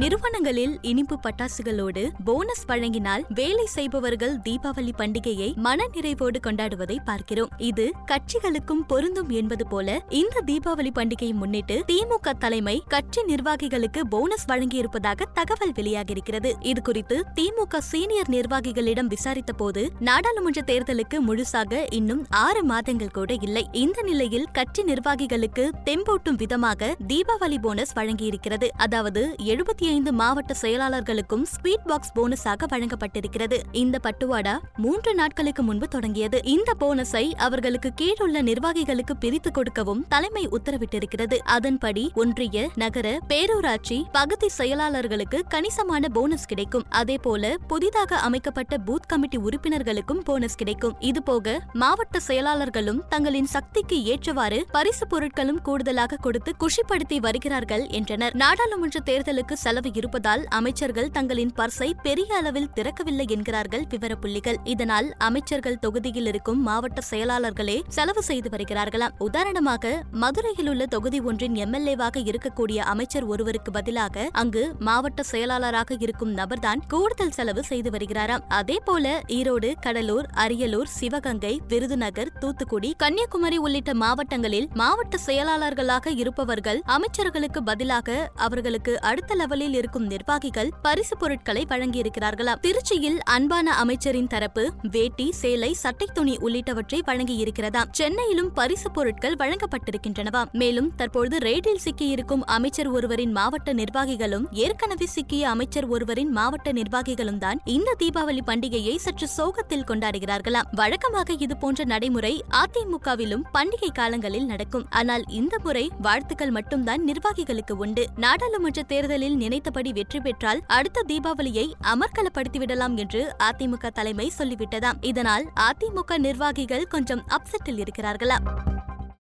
நிறுவனங்களில் இனிப்பு பட்டாசுகளோடு போனஸ் வழங்கினால் வேலை செய்பவர்கள் தீபாவளி பண்டிகையை மனநிறைவோடு கொண்டாடுவதை பார்க்கிறோம். இது கட்சிகளுக்கும் பொருந்தும் என்பது போல இந்த தீபாவளி பண்டிகையை முன்னிட்டு திமுக தலைமை கட்சி நிர்வாகிகளுக்கு போனஸ் வழங்கியிருப்பதாக தகவல் வெளியாகியிருக்கிறது. இது குறித்து திமுக சீனியர் நிர்வாகிகளிடம் விசாரித்த போது நாடாளுமன்ற தேர்தலுக்கு முழுசாக இன்னும் ஆறு மாதங்கள் கூட இல்லை. இந்த நிலையில் கட்சி நிர்வாகிகளுக்கு தெம்போட்டும் விதமாக தீபாவளி போனஸ் வழங்கியிருக்கிறது. அதாவது எழுபத்தி ஐந்து மாவட்ட செயலாளர்களுக்கும் ஸ்வீட் பாக்ஸ் போனஸாக வழங்கப்பட்டிருக்கிறது. இந்த பட்டுவாடா மூன்று நாட்களுக்கு முன்பு தொடங்கியது. இந்த போனஸை அவர்களுக்கு கீழுள்ள நிர்வாகிகளுக்கு பிரித்து கொடுக்கவும் தலைமை உத்தரவிட்டிருக்கிறது. அதன்படி ஒன்றிய நகர பேரூராட்சி பகுதி செயலாளர்களுக்கு கணிசமான போனஸ் கிடைக்கும். அதேபோல புதிதாக அமைக்கப்பட்ட பூத் கமிட்டி உறுப்பினர்களுக்கும் போனஸ் கிடைக்கும். இதுபோக மாவட்ட செயலாளர்களும் தங்களின் சக்திக்கு ஏற்றவாறு பரிசு பொருட்களும் கூடுதலாக கொடுத்து குஷிப்படுத்தி வருகிறார்கள் என்றனர். நாடாளுமன்ற தேர்தலுக்கு செலவு இருப்பதால் அமைச்சர்கள் தங்களின் பர்ஸை பெரிய அளவில் திறக்கவில்லை என்கிறார்கள் விவரப்புள்ளிகள். இதனால் அமைச்சர்கள் தொகுதியில் இருக்கும் மாவட்ட செயலாளர்களே செலவு செய்து வருகிறார்களாம். உதாரணமாக மதுரையில் உள்ள தொகுதி ஒன்றின் எம்எல்ஏவாக இருக்கக்கூடிய அமைச்சர் ஒருவருக்கு பதிலாக அங்கு மாவட்ட செயலாளராக இருக்கும் நபர்தான் கூடுதல் செலவு செய்து வருகிறாராம். அதே போல ஈரோடு கடலூர் அரியலூர் சிவகங்கை விருதுநகர் தூத்துக்குடி கன்னியாகுமரி உள்ளிட்ட மாவட்டங்களில் மாவட்ட செயலாளர்களாக இருப்பவர்கள் அமைச்சர்களுக்கு பதிலாக அவர்களுக்கு அடுத்த லெவலில் இருக்கும் நிர்வாகிகள் பரிசு பொருட்களை வழங்கியிருக்கிறார்களாம் திருச்சியில் அன்பான அமைச்சரின் தரப்பு வேட்டி சேலை சட்டை துணி உள்ளிட்டவற்றை வழங்கியிருக்கிறதாம் சென்னையிலும் பரிசு பொருட்கள் வழங்கப்பட்டிருக்கின்றனவாம் மேலும் தற்பொழுது ரெய்டில் சிக்கியிருக்கும் அமைச்சர் ஒருவரின் மாவட்ட நிர்வாகிகளும் ஏற்கனவே சிக்கிய அமைச்சர் ஒருவரின் மாவட்ட நிர்வாகிகளும் தான் இந்த தீபாவளி பண்டிகையை சற்று சோகத்தில் கொண்டாடுகிறார்களாம் வழக்கமாக இதுபோன்ற நடைமுறை அதிமுகவிலும் பண்டிகை காலங்களில் நடக்கும். ஆனால் இந்த முறை வாழ்த்துக்கள் மட்டும்தான் நிர்வாகிகளுக்கு உண்டு. நாடாளுமன்ற தேர்தலில் நினைத்தபடி வெற்றி பெற்றால் அடுத்த தீபாவளியை அமர்க்கலப்படுத்திவிடலாம் என்று அதிமுக தலைமை சொல்லிவிட்டதாம். இதனால் அதிமுக நிர்வாகிகள் கொஞ்சம் அப்செட்டில் இருக்கிறார்களா